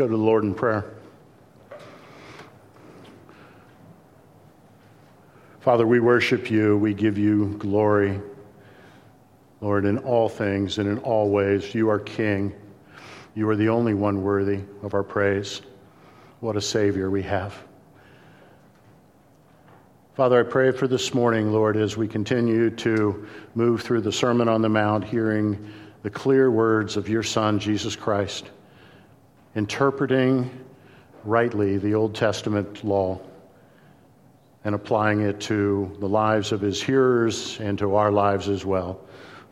go to the Lord in prayer. Father, we worship you. We give you glory. Lord, in all things and in all ways, you are King. You are the only one worthy of our praise. What a Savior we have. Father, I pray for this morning, Lord, as we continue to move through the Sermon on the Mount, hearing the clear words of your Son, Jesus Christ, interpreting rightly the Old Testament law and applying it to the lives of his hearers and to our lives as well.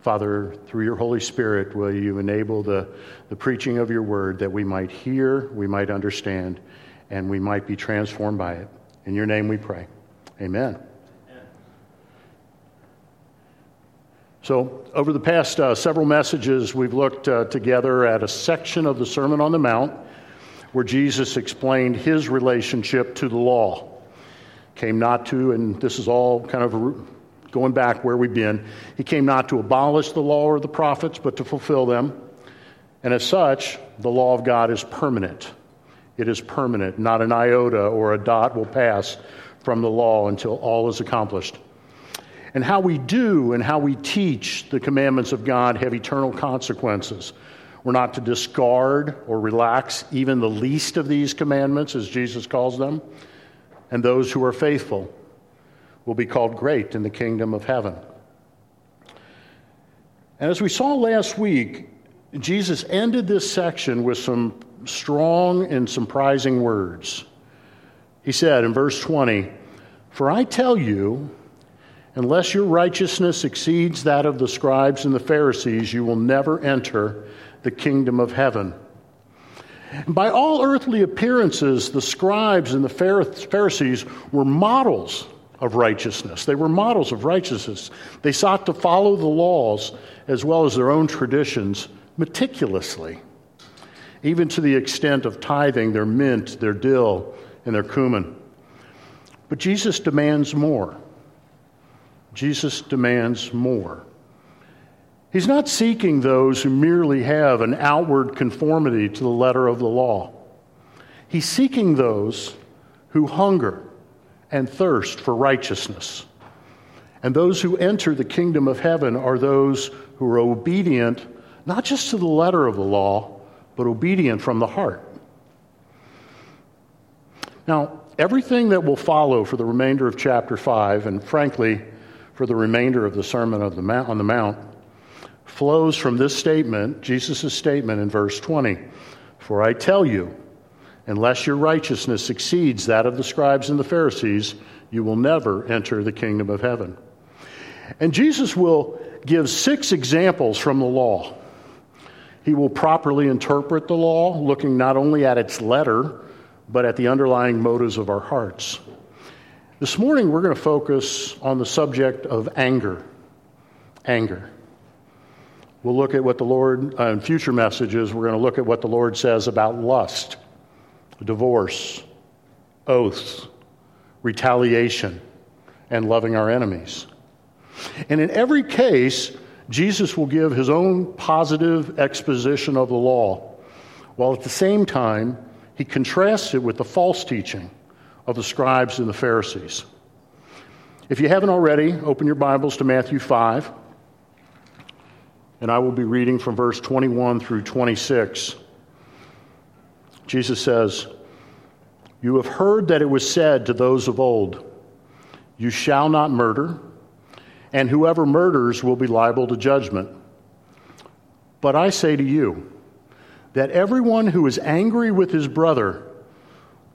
Father, through your Holy Spirit, will you enable the, the preaching of your word that we might hear, we might understand, and we might be transformed by it. In your name we pray. Amen. So, over the past uh, several messages, we've looked uh, together at a section of the Sermon on the Mount where Jesus explained his relationship to the law. Came not to, and this is all kind of going back where we've been, he came not to abolish the law or the prophets, but to fulfill them. And as such, the law of God is permanent. It is permanent. Not an iota or a dot will pass from the law until all is accomplished. And how we do and how we teach the commandments of God have eternal consequences. We're not to discard or relax even the least of these commandments, as Jesus calls them. And those who are faithful will be called great in the kingdom of heaven. And as we saw last week, Jesus ended this section with some strong and surprising words. He said in verse 20, For I tell you, Unless your righteousness exceeds that of the scribes and the Pharisees, you will never enter the kingdom of heaven. And by all earthly appearances, the scribes and the Pharisees were models of righteousness. They were models of righteousness. They sought to follow the laws as well as their own traditions meticulously, even to the extent of tithing their mint, their dill, and their cumin. But Jesus demands more. Jesus demands more. He's not seeking those who merely have an outward conformity to the letter of the law. He's seeking those who hunger and thirst for righteousness. And those who enter the kingdom of heaven are those who are obedient, not just to the letter of the law, but obedient from the heart. Now, everything that will follow for the remainder of chapter 5, and frankly, for the remainder of the Sermon of the Mount, on the Mount flows from this statement, Jesus' statement in verse 20. For I tell you, unless your righteousness exceeds that of the scribes and the Pharisees, you will never enter the kingdom of heaven. And Jesus will give six examples from the law. He will properly interpret the law, looking not only at its letter, but at the underlying motives of our hearts. This morning, we're going to focus on the subject of anger. Anger. We'll look at what the Lord, uh, in future messages, we're going to look at what the Lord says about lust, divorce, oaths, retaliation, and loving our enemies. And in every case, Jesus will give his own positive exposition of the law, while at the same time, he contrasts it with the false teaching of the scribes and the Pharisees. If you haven't already, open your Bibles to Matthew 5, and I will be reading from verse 21 through 26. Jesus says, You have heard that it was said to those of old, You shall not murder, and whoever murders will be liable to judgment. But I say to you, that everyone who is angry with his brother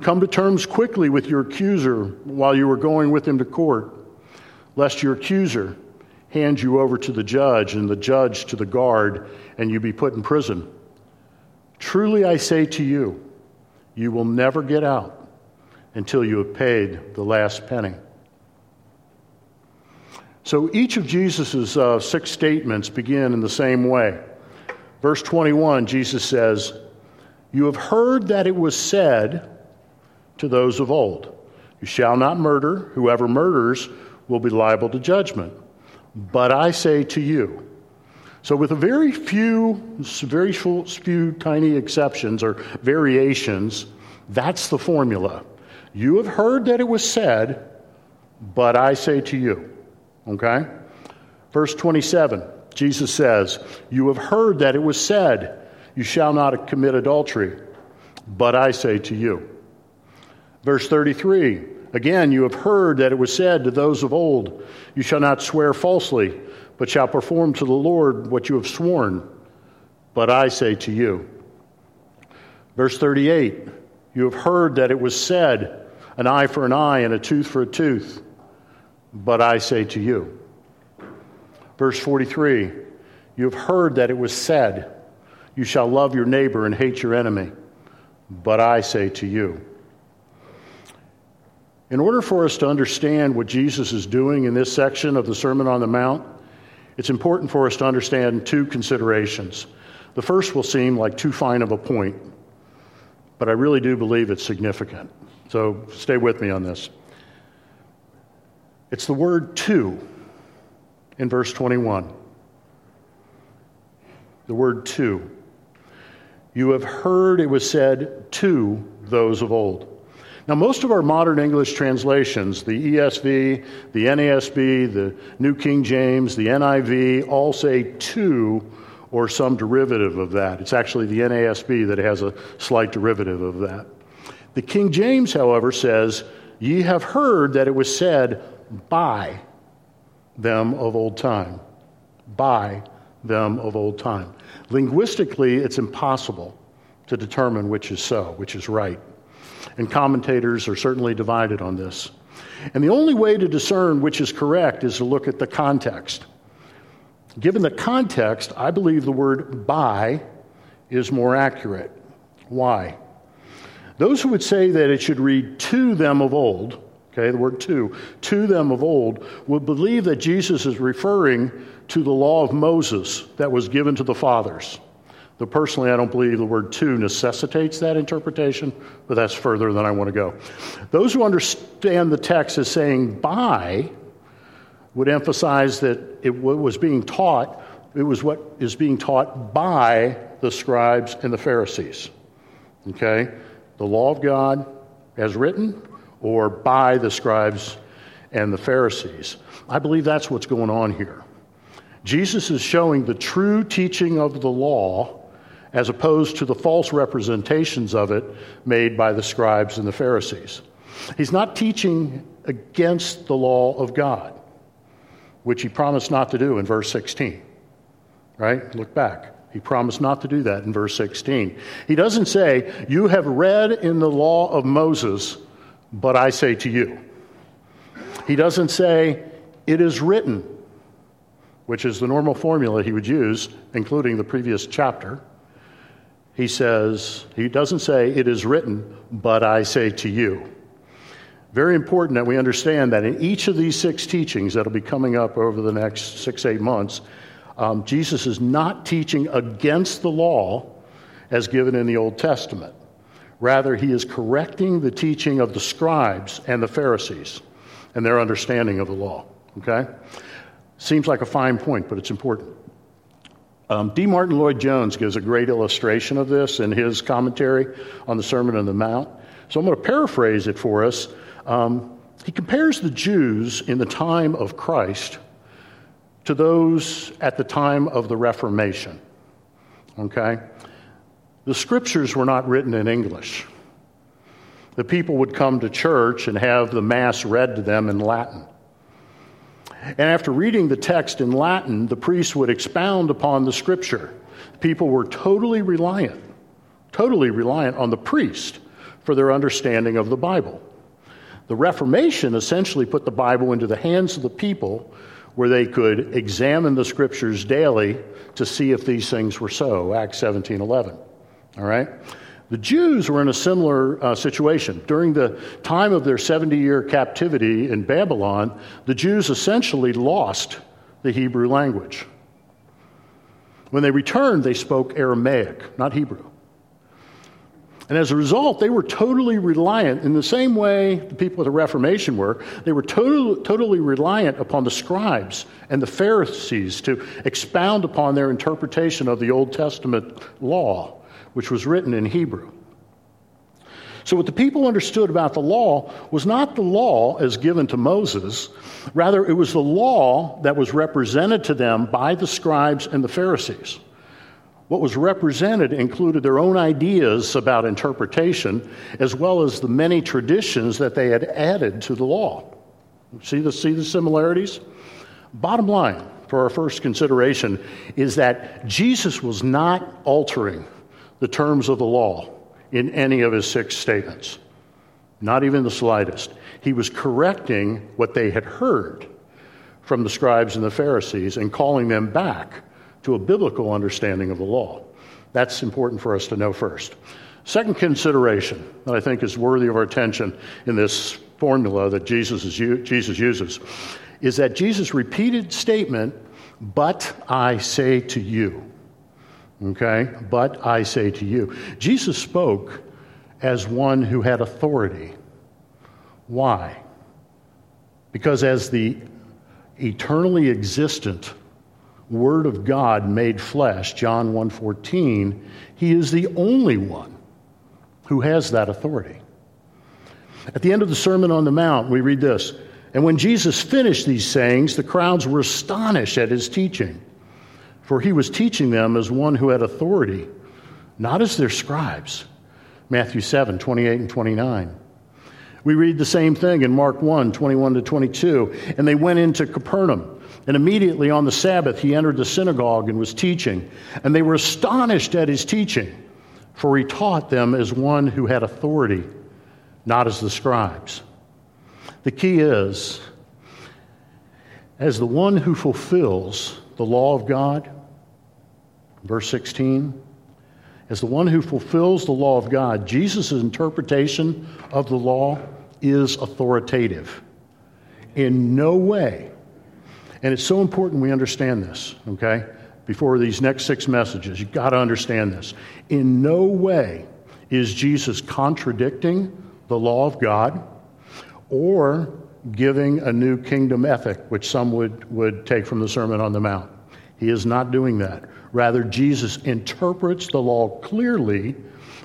Come to terms quickly with your accuser while you are going with him to court, lest your accuser hand you over to the judge and the judge to the guard and you be put in prison. Truly I say to you, You will never get out until you have paid the last penny. So each of Jesus' uh, six statements begin in the same way. Verse 21, Jesus says, You have heard that it was said to those of old, You shall not murder. Whoever murders will be liable to judgment. But I say to you, so, with a very few, very few tiny exceptions or variations, that's the formula. You have heard that it was said, but I say to you. Okay? Verse 27, Jesus says, You have heard that it was said, You shall not commit adultery, but I say to you. Verse 33, again, you have heard that it was said to those of old, You shall not swear falsely but shall perform to the Lord what you have sworn. But I say to you. Verse 38 You have heard that it was said, an eye for an eye and a tooth for a tooth. But I say to you. Verse 43 You have heard that it was said, You shall love your neighbor and hate your enemy. But I say to you. In order for us to understand what Jesus is doing in this section of the Sermon on the Mount, it's important for us to understand two considerations. The first will seem like too fine of a point, but I really do believe it's significant. So stay with me on this. It's the word to in verse 21. The word to. You have heard it was said to those of old. Now, most of our modern English translations, the ESV, the NASB, the New King James, the NIV, all say to or some derivative of that. It's actually the NASB that has a slight derivative of that. The King James, however, says, Ye have heard that it was said by them of old time. By them of old time. Linguistically, it's impossible to determine which is so, which is right and commentators are certainly divided on this. And the only way to discern which is correct is to look at the context. Given the context, I believe the word by is more accurate. Why? Those who would say that it should read to them of old, okay, the word to, to them of old, would believe that Jesus is referring to the law of Moses that was given to the fathers. Though personally, I don't believe the word to necessitates that interpretation, but that's further than I want to go. Those who understand the text as saying by would emphasize that it was being taught, it was what is being taught by the scribes and the Pharisees. Okay? The law of God as written, or by the scribes and the Pharisees. I believe that's what's going on here. Jesus is showing the true teaching of the law as opposed to the false representations of it made by the scribes and the Pharisees. He's not teaching against the law of God, which he promised not to do in verse 16. Right? Look back. He promised not to do that in verse 16. He doesn't say, You have read in the law of Moses, but I say to you. He doesn't say, It is written, which is the normal formula he would use, including the previous chapter he says, he doesn't say, it is written, but I say to you. Very important that we understand that in each of these six teachings that'll be coming up over the next six, eight months, um, Jesus is not teaching against the law as given in the Old Testament. Rather, he is correcting the teaching of the scribes and the Pharisees and their understanding of the law. Okay? Seems like a fine point, but it's important. Um, D. Martyn Lloyd Jones gives a great illustration of this in his commentary on the Sermon on the Mount. So I'm going to paraphrase it for us. Um, he compares the Jews in the time of Christ to those at the time of the Reformation. Okay? The scriptures were not written in English. The people would come to church and have the Mass read to them in Latin. And after reading the text in Latin, the priest would expound upon the scripture. People were totally reliant, totally reliant on the priest for their understanding of the Bible. The Reformation essentially put the Bible into the hands of the people where they could examine the scriptures daily to see if these things were so. Acts 17 11. All right? The Jews were in a similar uh, situation. During the time of their 70 year captivity in Babylon, the Jews essentially lost the Hebrew language. When they returned, they spoke Aramaic, not Hebrew. And as a result, they were totally reliant, in the same way the people of the Reformation were, they were total, totally reliant upon the scribes and the Pharisees to expound upon their interpretation of the Old Testament law, which was written in Hebrew. So, what the people understood about the law was not the law as given to Moses, rather, it was the law that was represented to them by the scribes and the Pharisees. What was represented included their own ideas about interpretation, as well as the many traditions that they had added to the law. See the, see the similarities? Bottom line for our first consideration is that Jesus was not altering the terms of the law in any of his six statements, not even the slightest. He was correcting what they had heard from the scribes and the Pharisees and calling them back to a biblical understanding of the law. That's important for us to know first. Second consideration that I think is worthy of our attention in this formula that Jesus, is, Jesus uses is that Jesus' repeated statement, but I say to you. Okay? But I say to you. Jesus spoke as one who had authority. Why? Because as the eternally existent word of God made flesh, John 1:14, he is the only one who has that authority. At the end of the Sermon on the Mount, we read this, and when Jesus finished these sayings, the crowds were astonished at his teaching, for he was teaching them as one who had authority, not as their scribes. Matthew 7, 28 and 29. We read the same thing in Mark 1, 21 to 22. And they went into Capernaum. And immediately on the Sabbath, he entered the synagogue and was teaching. And they were astonished at his teaching, for he taught them as one who had authority, not as the scribes. The key is, as the one who fulfills the law of God, verse 16, as the one who fulfills the law of God, Jesus' interpretation of the law is authoritative. In no way and it's so important we understand this, okay? Before these next six messages, you've got to understand this. In no way is Jesus contradicting the law of God or giving a new kingdom ethic, which some would, would take from the Sermon on the Mount. He is not doing that. Rather, Jesus interprets the law clearly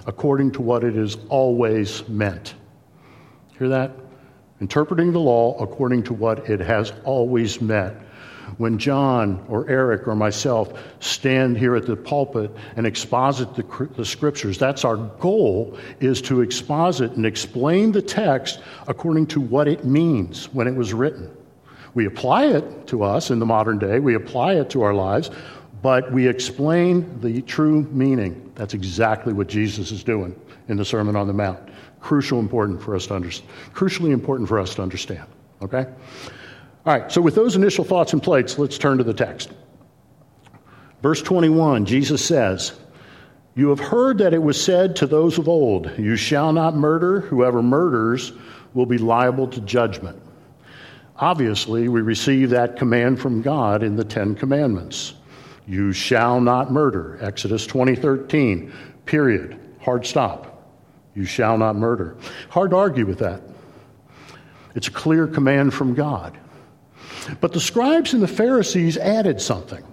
according to what it is always meant. Hear that? interpreting the law according to what it has always meant. When John or Eric or myself stand here at the pulpit and exposit the, the scriptures, that's our goal, is to exposit and explain the text according to what it means when it was written. We apply it to us in the modern day, we apply it to our lives, but we explain the true meaning. That's exactly what Jesus is doing in the Sermon on the Mount crucial important for us to understand. Crucially important for us to understand. Okay? All right, so with those initial thoughts in place, let's turn to the text. Verse 21, Jesus says, You have heard that it was said to those of old, You shall not murder. Whoever murders will be liable to judgment. Obviously, we receive that command from God in the Ten Commandments. You shall not murder. Exodus 20, 13. Period. Hard stop. You shall not murder. Hard to argue with that. It's a clear command from God. But the scribes and the Pharisees added something,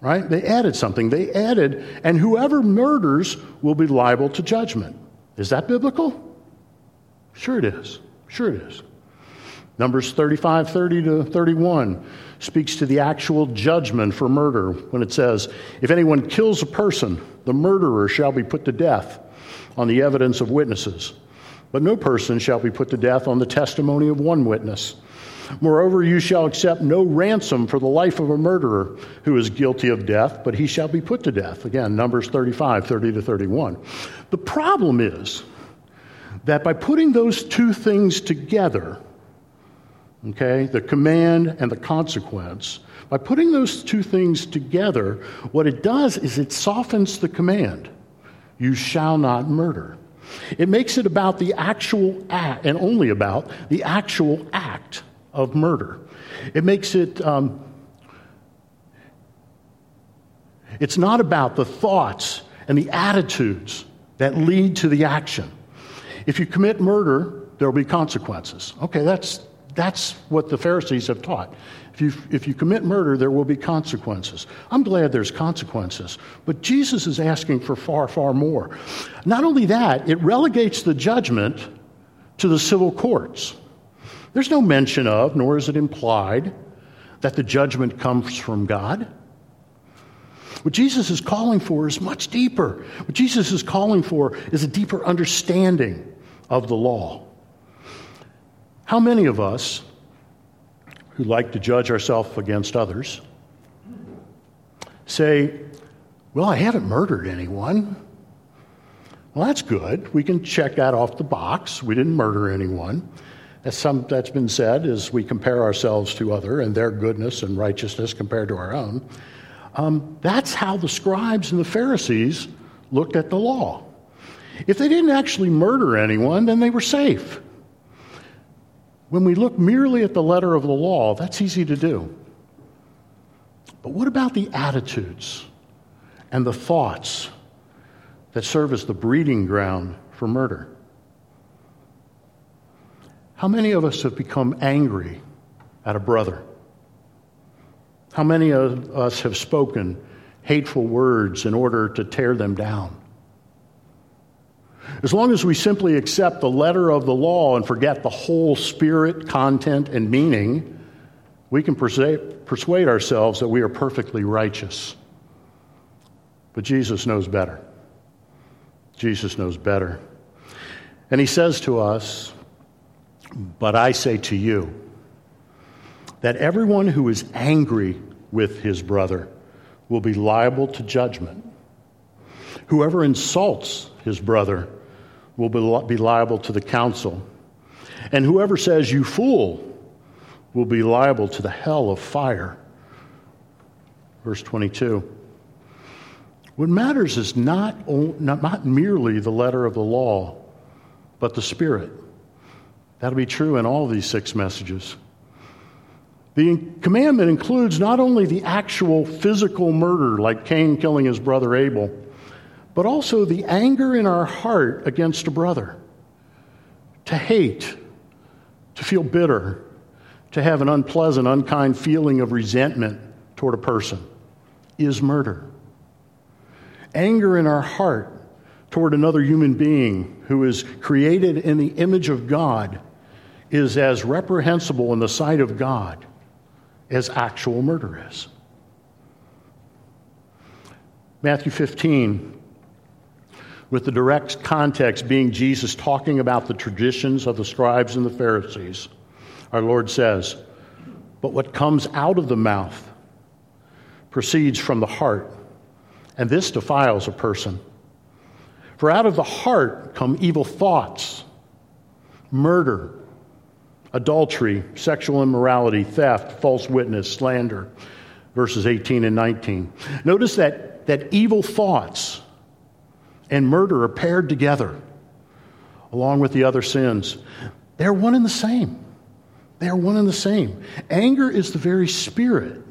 right? They added something. They added, and whoever murders will be liable to judgment. Is that biblical? Sure it is. Sure it is. Numbers 35, 30 to 31 speaks to the actual judgment for murder when it says, If anyone kills a person, the murderer shall be put to death on the evidence of witnesses. But no person shall be put to death on the testimony of one witness. Moreover, you shall accept no ransom for the life of a murderer who is guilty of death, but he shall be put to death. Again, Numbers 35, 30 to 31. The problem is that by putting those two things together, okay, the command and the consequence, by putting those two things together, what it does is it softens the command. You shall not murder. It makes it about the actual act, and only about the actual act of murder. It makes it, um, it's not about the thoughts and the attitudes that lead to the action. If you commit murder, there will be consequences. Okay, that's, that's what the Pharisees have taught. If you, if you commit murder, there will be consequences. I'm glad there's consequences, but Jesus is asking for far, far more. Not only that, it relegates the judgment to the civil courts. There's no mention of, nor is it implied, that the judgment comes from God. What Jesus is calling for is much deeper. What Jesus is calling for is a deeper understanding of the law. How many of us who like to judge ourselves against others say, Well, I haven't murdered anyone. Well, that's good. We can check that off the box. We didn't murder anyone. As some, that's been said as we compare ourselves to other and their goodness and righteousness compared to our own. Um, that's how the scribes and the Pharisees looked at the law. If they didn't actually murder anyone, then they were safe. When we look merely at the letter of the law, that's easy to do. But what about the attitudes and the thoughts that serve as the breeding ground for murder? How many of us have become angry at a brother? How many of us have spoken hateful words in order to tear them down? As long as we simply accept the letter of the law and forget the whole spirit, content, and meaning, we can persuade ourselves that we are perfectly righteous. But Jesus knows better. Jesus knows better. And he says to us, But I say to you, that everyone who is angry with his brother will be liable to judgment. Whoever insults his brother will be liable to the council. And whoever says, You fool, will be liable to the hell of fire. Verse 22. What matters is not, not merely the letter of the law, but the Spirit. That'll be true in all these six messages. The commandment includes not only the actual physical murder, like Cain killing his brother Abel, but also the anger in our heart against a brother. To hate, to feel bitter, to have an unpleasant, unkind feeling of resentment toward a person is murder. Anger in our heart toward another human being who is created in the image of God is as reprehensible in the sight of God as actual murder is. Matthew 15 with the direct context being Jesus talking about the traditions of the scribes and the Pharisees. Our Lord says, But what comes out of the mouth proceeds from the heart, and this defiles a person. For out of the heart come evil thoughts, murder, adultery, sexual immorality, theft, false witness, slander. Verses 18 and 19. Notice that, that evil thoughts, and murder are paired together along with the other sins. They're one and the same. They are one and the same. Anger is the very spirit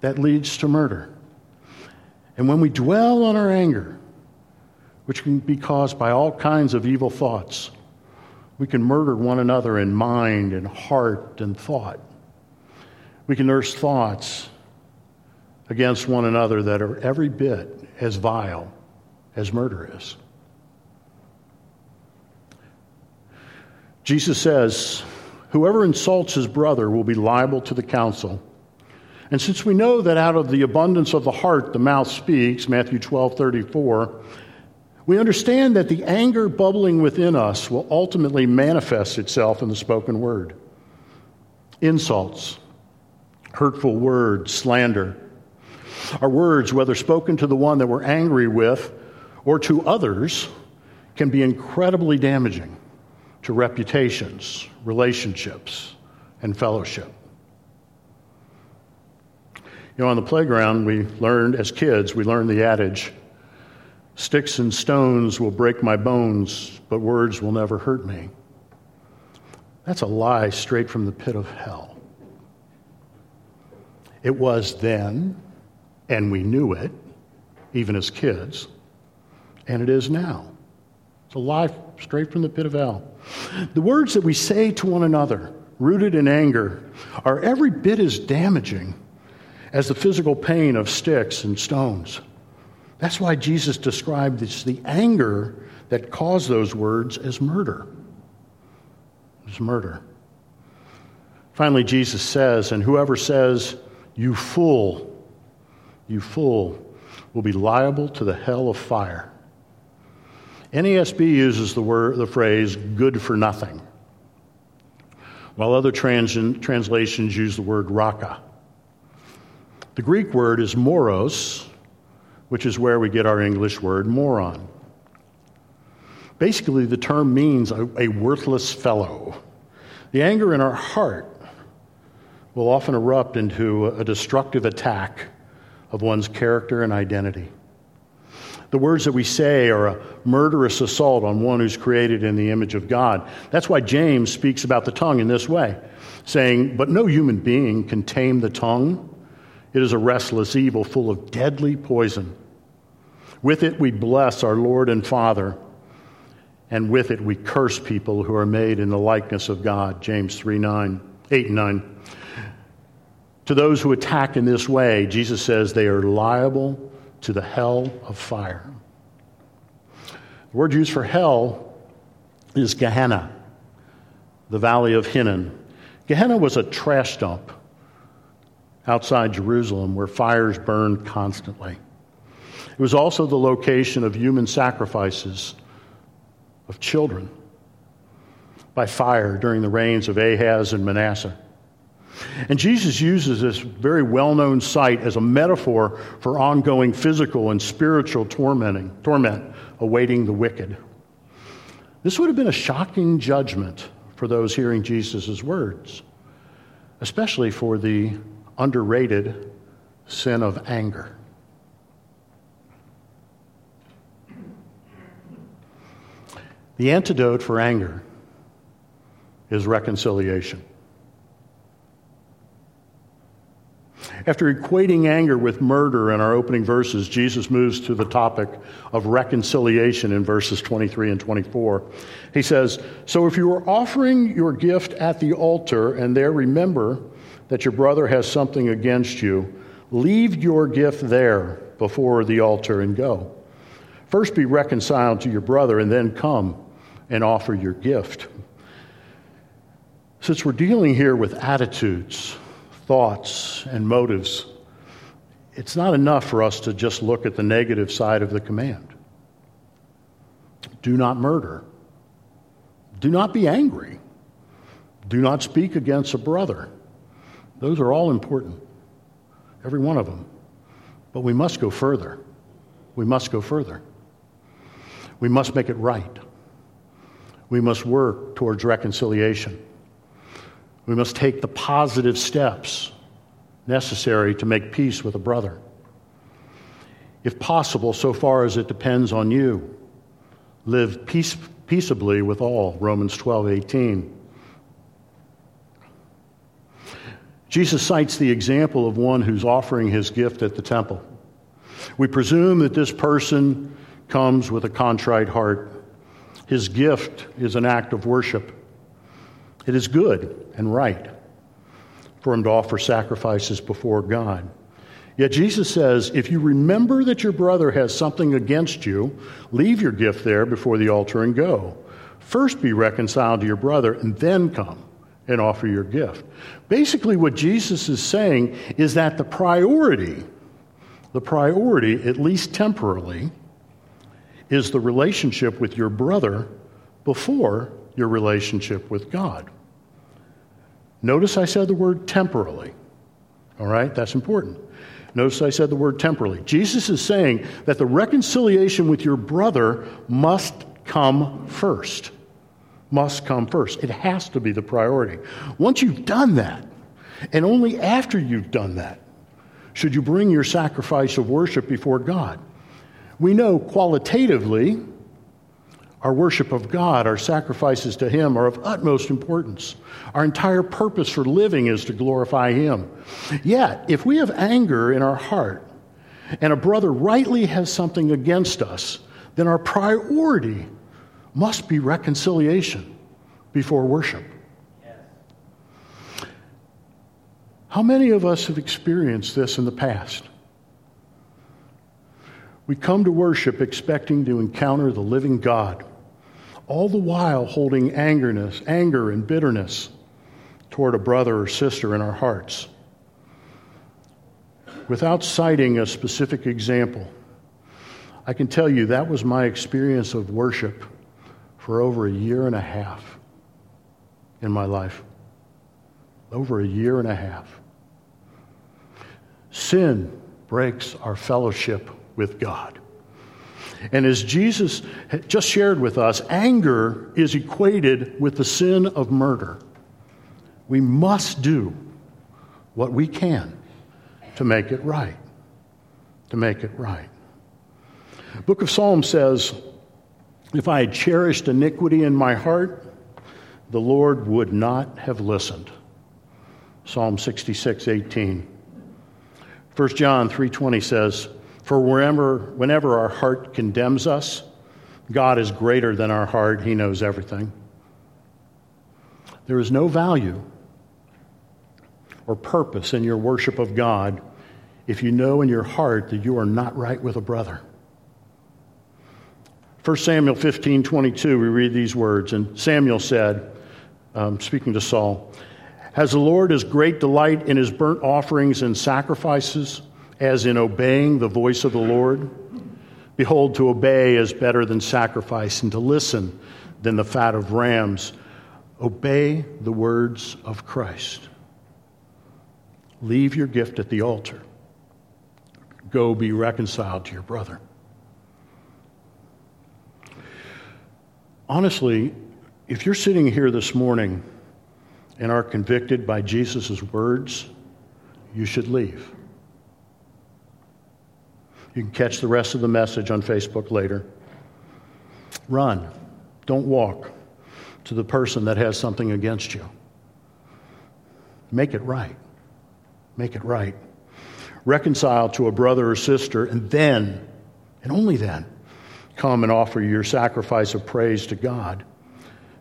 that leads to murder. And when we dwell on our anger, which can be caused by all kinds of evil thoughts, we can murder one another in mind and heart and thought. We can nurse thoughts against one another that are every bit as vile as murder is. Jesus says, Whoever insults his brother will be liable to the council. And since we know that out of the abundance of the heart the mouth speaks, Matthew 12 34, we understand that the anger bubbling within us will ultimately manifest itself in the spoken word. Insults, hurtful words, slander. Our words, whether spoken to the one that we're angry with or to others can be incredibly damaging to reputations, relationships, and fellowship. You know, on the playground, we learned as kids, we learned the adage Sticks and stones will break my bones, but words will never hurt me. That's a lie straight from the pit of hell. It was then, and we knew it, even as kids, and it is now. It's a lie straight from the pit of hell. The words that we say to one another, rooted in anger, are every bit as damaging as the physical pain of sticks and stones. That's why Jesus described this, the anger that caused those words as murder. Was murder. Finally, Jesus says, and whoever says, You fool, you fool, will be liable to the hell of fire. NASB uses the, word, the phrase good for nothing, while other trans- translations use the word raca. The Greek word is moros, which is where we get our English word moron. Basically, the term means a, a, worthless fellow. The anger in our heart will often erupt into a destructive attack of one's character and identity. The words that we say are a murderous assault on one who's created in the image of God. That's why James speaks about the tongue in this way, saying, But no human being can tame the tongue. It is a restless evil full of deadly poison. With it we bless our Lord and Father, and with it we curse people who are made in the likeness of God. James 3 9, 8 and 9. To those who attack in this way, Jesus says they are liable to the hell of fire. The word used for hell is Gehenna, the valley of Hinnom. Gehenna was a trash dump outside Jerusalem where fires burned constantly. It was also the location of human sacrifices of children by fire during the reigns of Ahaz and Manasseh. And Jesus uses this very well known site as a metaphor for ongoing physical and spiritual tormenting, torment awaiting the wicked. This would have been a shocking judgment for those hearing Jesus' words, especially for the underrated sin of anger. The antidote for anger is reconciliation. After equating anger with murder in our opening verses, Jesus moves to the topic of reconciliation in verses 23 and 24. He says, So if you are offering your gift at the altar and there remember that your brother has something against you, leave your gift there before the altar and go. First be reconciled to your brother and then come and offer your gift. Since we're dealing here with attitudes, thoughts, and motives, it's not enough for us to just look at the negative side of the command. Do not murder. Do not be angry. Do not speak against a brother. Those are all important, every one of them. But we must go further. We must go further. We must make it right. We must work towards reconciliation. We must take the positive steps necessary to make peace with a brother. If possible, so far as it depends on you, live peace, peaceably with all. Romans 12, 18. Jesus cites the example of one who's offering his gift at the temple. We presume that this person comes with a contrite heart. His gift is an act of worship. It is good and right for him to offer sacrifices before God. Yet Jesus says, if you remember that your brother has something against you, leave your gift there before the altar and go. First be reconciled to your brother and then come and offer your gift. Basically, what Jesus is saying is that the priority, the priority, at least temporarily, is the relationship with your brother before your relationship with God. Notice I said the word temporally. All right, that's important. Notice I said the word temporally. Jesus is saying that the reconciliation with your brother must come first. Must come first. It has to be the priority. Once you've done that, and only after you've done that, should you bring your sacrifice of worship before God. We know qualitatively our worship of God, our sacrifices to Him are of utmost importance. Our entire purpose for living is to glorify Him. Yet, if we have anger in our heart and a brother rightly has something against us, then our priority must be reconciliation before worship. How many of us have experienced this in the past? We come to worship expecting to encounter the living God, all the while holding angerness, anger and bitterness toward a brother or sister in our hearts. Without citing a specific example, I can tell you that was my experience of worship for over a year and a half in my life. Over a year and a half. Sin breaks our fellowship with God. And as Jesus just shared with us, anger is equated with the sin of murder. We must do what we can to make it right. To make it right. Book of Psalms says, If I had cherished iniquity in my heart, the Lord would not have listened. Psalm 66, 18. 1 John 3:20 says, "For wherever whenever our heart condemns us, God is greater than our heart. He knows everything." There is no value or purpose in your worship of God if you know in your heart that you are not right with a brother. 1 Samuel 15 22, we read these words, and Samuel said, um, speaking to Saul, Has the Lord as great delight in his burnt offerings and sacrifices as in obeying the voice of the Lord? Behold, to obey is better than sacrifice, and to listen than the fat of rams. Obey the words of Christ. Leave your gift at the altar. Go be reconciled to your brother. Honestly, if you're sitting here this morning and are convicted by Jesus' words, you should leave. You can catch the rest of the message on Facebook later. Run. Don't walk to the person that has something against you. Make it right. Make it right. Reconcile to a brother or sister, and then, and only then, come and offer your sacrifice of praise to God.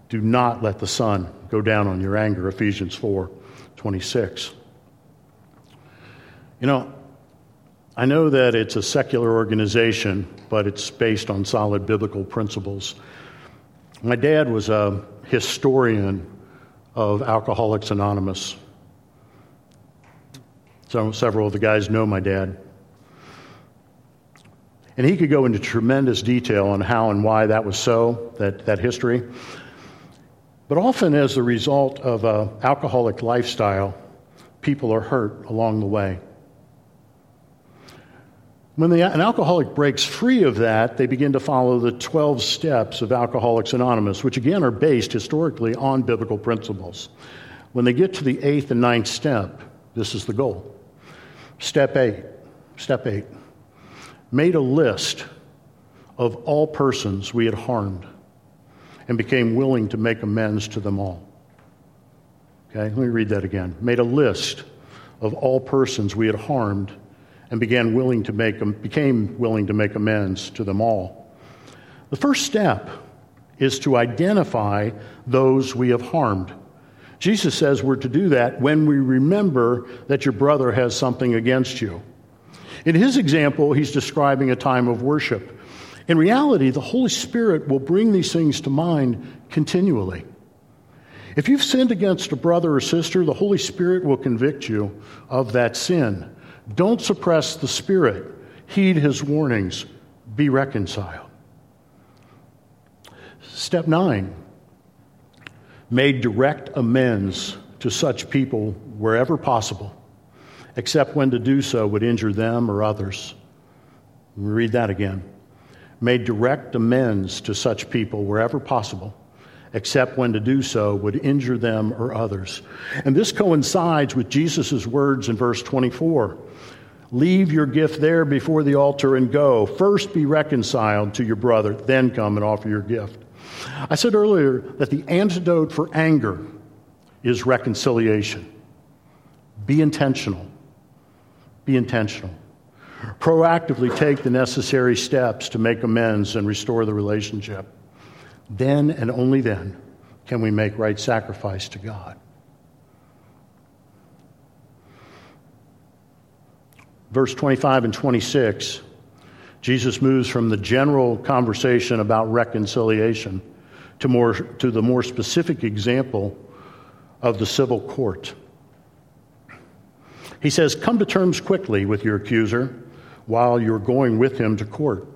Do not let the sun go down on your anger, Ephesians 4 26. You know, I know that it's a secular organization, but it's based on solid biblical principles. My dad was a historian of Alcoholics Anonymous. So several of the guys know my dad. And he could go into tremendous detail on how and why that was so, that, that history. But often, as a result of an alcoholic lifestyle, people are hurt along the way. When the, an alcoholic breaks free of that, they begin to follow the 12 steps of Alcoholics Anonymous, which again are based historically on biblical principles. When they get to the eighth and ninth step, this is the goal. Step eight, step eight made a list of all persons we had harmed and became willing to make amends to them all. Okay, let me read that again. Made a list of all persons we had harmed and began willing to make, became willing to make amends to them all. The first step is to identify those we have harmed. Jesus says we're to do that when we remember that your brother has something against you. In his example, he's describing a time of worship. In reality, the Holy Spirit will bring these things to mind continually. If you've sinned against a brother or sister, the Holy Spirit will convict you of that sin. Don't suppress the Spirit. Heed his warnings. Be reconciled. Step nine made direct amends to such people wherever possible except when to do so would injure them or others. Read that again. Made direct amends to such people wherever possible, except when to do so would injure them or others. And this coincides with Jesus' words in verse 24 Leave your gift there before the altar and go. First be reconciled to your brother, then come and offer your gift. I said earlier that the antidote for anger is reconciliation. Be intentional. Be intentional. Proactively take the necessary steps to make amends and restore the relationship. Then and only then can we make right sacrifice to God. Verse 25 and 26, Jesus moves from the general conversation about reconciliation to, more, to the more specific example of the civil court. He says, Come to terms quickly with your accuser while you're going with him to court.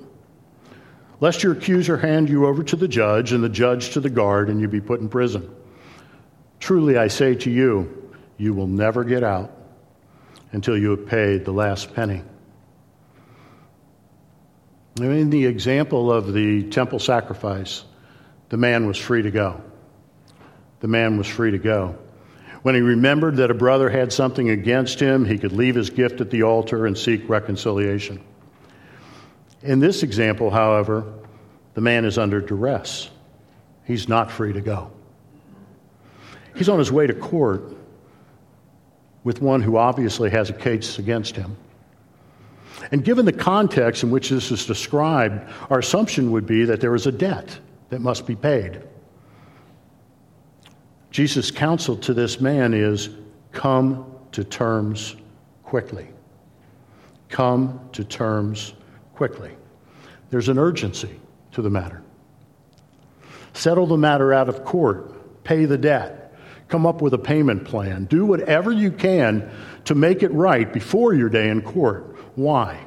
Lest your accuser hand you over to the judge and the judge to the guard and you be put in prison. Truly, I say to you, you will never get out until you have paid the last penny. In the example of the temple sacrifice, the man was free to go. The man was free to go. When he remembered that a brother had something against him, he could leave his gift at the altar and seek reconciliation. In this example, however, the man is under duress. He's not free to go. He's on his way to court with one who obviously has a case against him. And given the context in which this is described, our assumption would be that there is a debt that must be paid. Jesus' counsel to this man is come to terms quickly. Come to terms quickly. There's an urgency to the matter. Settle the matter out of court, pay the debt come up with a payment plan. Do whatever you can to make it right before your day in court. Why?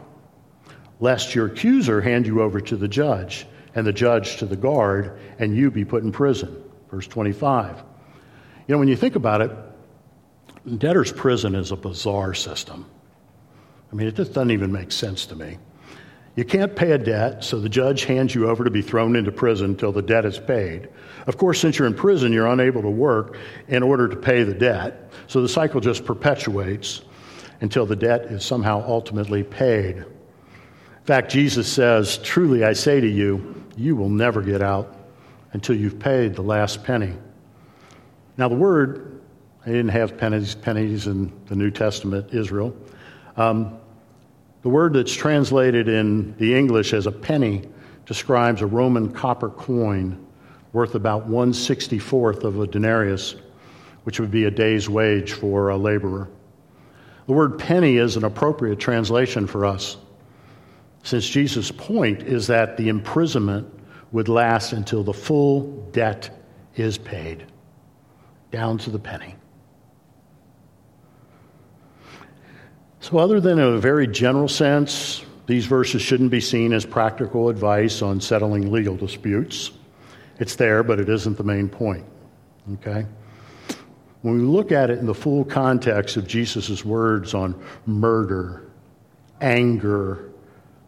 Lest your accuser hand you over to the judge, and the judge to the guard, and you be put in prison. Verse 25. You know, when you think about it, debtor's prison is a bizarre system. I mean, it just doesn't even make sense to me. You can't pay a debt, so the judge hands you over to be thrown into prison until the debt is paid. Of course, since you're in prison, you're unable to work in order to pay the debt, so the cycle just perpetuates until the debt is somehow ultimately paid. In fact, Jesus says, Truly I say to you, you will never get out until you've paid the last penny. Now, the word, they didn't have pennies, pennies in the New Testament, Israel. Um, the word that's translated in the English as a penny describes a Roman copper coin worth about 164th of a denarius, which would be a day's wage for a laborer. The word penny is an appropriate translation for us, since Jesus' point is that the imprisonment would last until the full debt is paid, down to the penny. So, other than a very general sense, these verses shouldn't be seen as practical advice on settling legal disputes. It's there, but it isn't the main point. Okay? When we look at it in the full context of Jesus' words on murder, anger,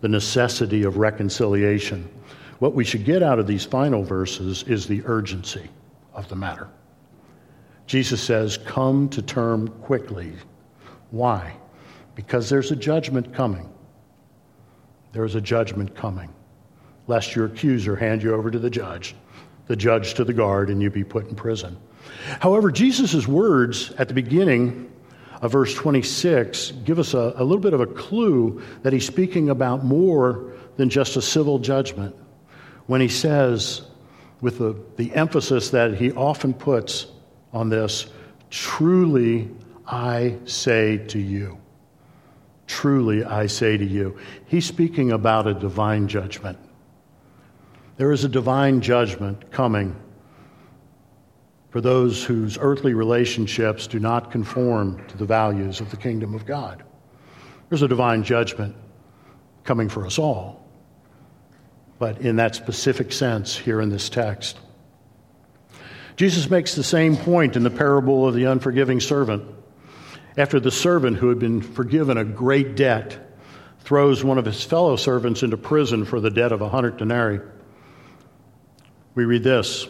the necessity of reconciliation, what we should get out of these final verses is the urgency of the matter. Jesus says, Come to term quickly. Why? Because there's a judgment coming. There is a judgment coming. Lest your accuser hand you over to the judge, the judge to the guard, and you be put in prison. However, Jesus' words at the beginning of verse 26 give us a, a little bit of a clue that he's speaking about more than just a civil judgment when he says, with the, the emphasis that he often puts on this, truly I say to you. Truly, I say to you. He's speaking about a divine judgment. There is a divine judgment coming for those whose earthly relationships do not conform to the values of the kingdom of God. There's a divine judgment coming for us all, but in that specific sense here in this text. Jesus makes the same point in the parable of the unforgiving servant after the servant who had been forgiven a great debt throws one of his fellow servants into prison for the debt of a hundred denarii. We read this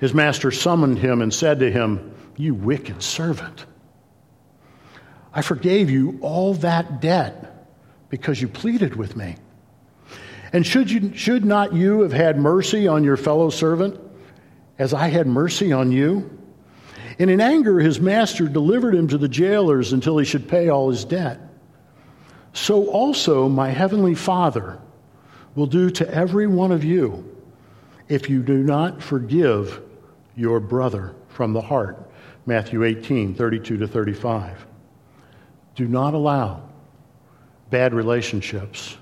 His master summoned him and said to him, You wicked servant, I forgave you all that debt because you pleaded with me. And should, you, should not you have had mercy on your fellow servant as I had mercy on you? And in anger, his master delivered him to the jailers until he should pay all his debt. So also my heavenly Father will do to every one of you if you do not forgive your brother from the heart. Matthew 18, 32 to 35. Do not allow bad relationships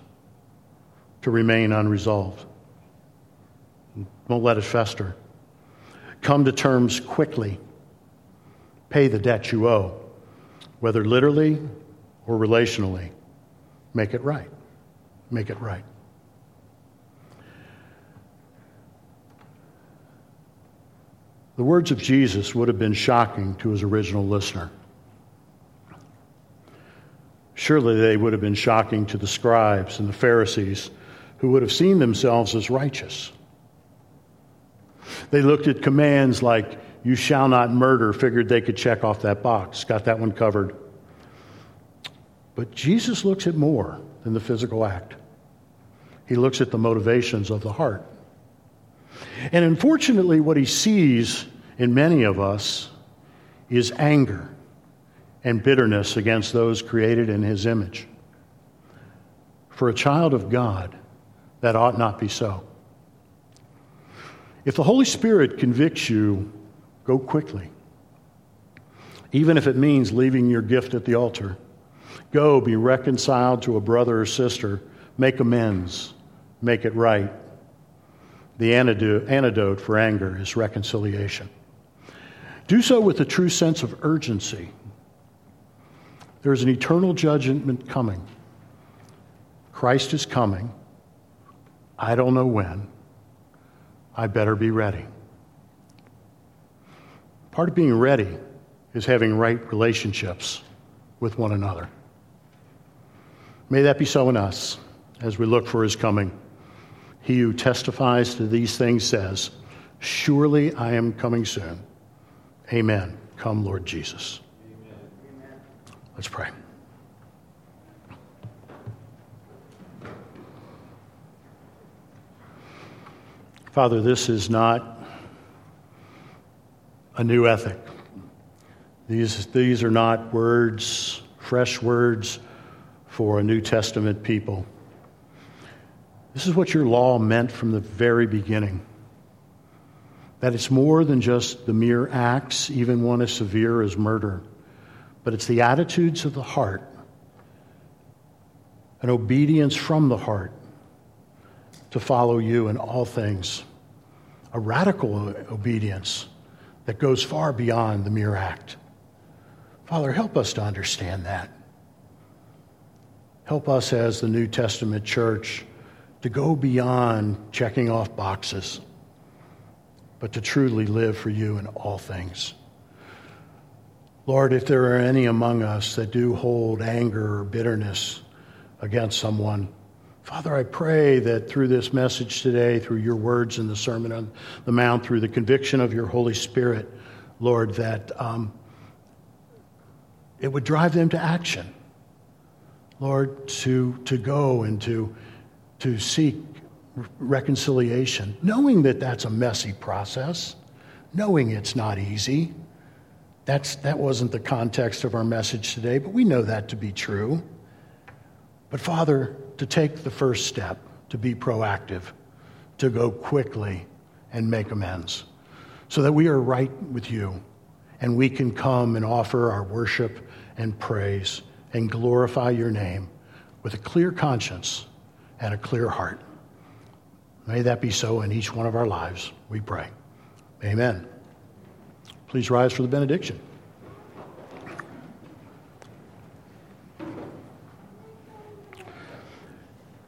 to remain unresolved. Don't let it fester. Come to terms quickly. Pay the debt you owe, whether literally or relationally. Make it right. Make it right. The words of Jesus would have been shocking to his original listener. Surely they would have been shocking to the scribes and the Pharisees who would have seen themselves as righteous. They looked at commands like, You shall not murder, figured they could check off that box, got that one covered. But Jesus looks at more than the physical act, He looks at the motivations of the heart. And unfortunately, what He sees in many of us is anger and bitterness against those created in His image. For a child of God, that ought not be so. If the Holy Spirit convicts you, go quickly. Even if it means leaving your gift at the altar. Go, be reconciled to a brother or sister, make amends, make it right. The antidote for anger is reconciliation. Do so with a true sense of urgency. There is an eternal judgment coming. Christ is coming. I don't know when. I better be ready. Part of being ready is having right relationships with one another. May that be so in us as we look for his coming. He who testifies to these things says, Surely I am coming soon. Amen. Come, Lord Jesus. Amen. Let's pray. Father, this is not a new ethic. These, these are not words, fresh words for a New Testament people. This is what your law meant from the very beginning. That it's more than just the mere acts, even one as severe as murder, but it's the attitudes of the heart, an obedience from the heart to follow you in all things. A radical obedience that goes far beyond the mere act. Father, help us to understand that. Help us as the New Testament church to go beyond checking off boxes, but to truly live for you in all things. Lord, if there are any among us that do hold anger or bitterness against someone, Father, I pray that through this message today, through your words in the Sermon on the Mount, through the conviction of your Holy Spirit, Lord, that um, it would drive them to action. Lord, to, to go and to, to seek reconciliation, knowing that that's a messy process, knowing it's not easy. That's, that wasn't the context of our message today, but we know that to be true. But Father, to take the first step, to be proactive, to go quickly and make amends, so that we are right with you and we can come and offer our worship and praise and glorify your name with a clear conscience and a clear heart. May that be so in each one of our lives, we pray. Amen. Please rise for the benediction.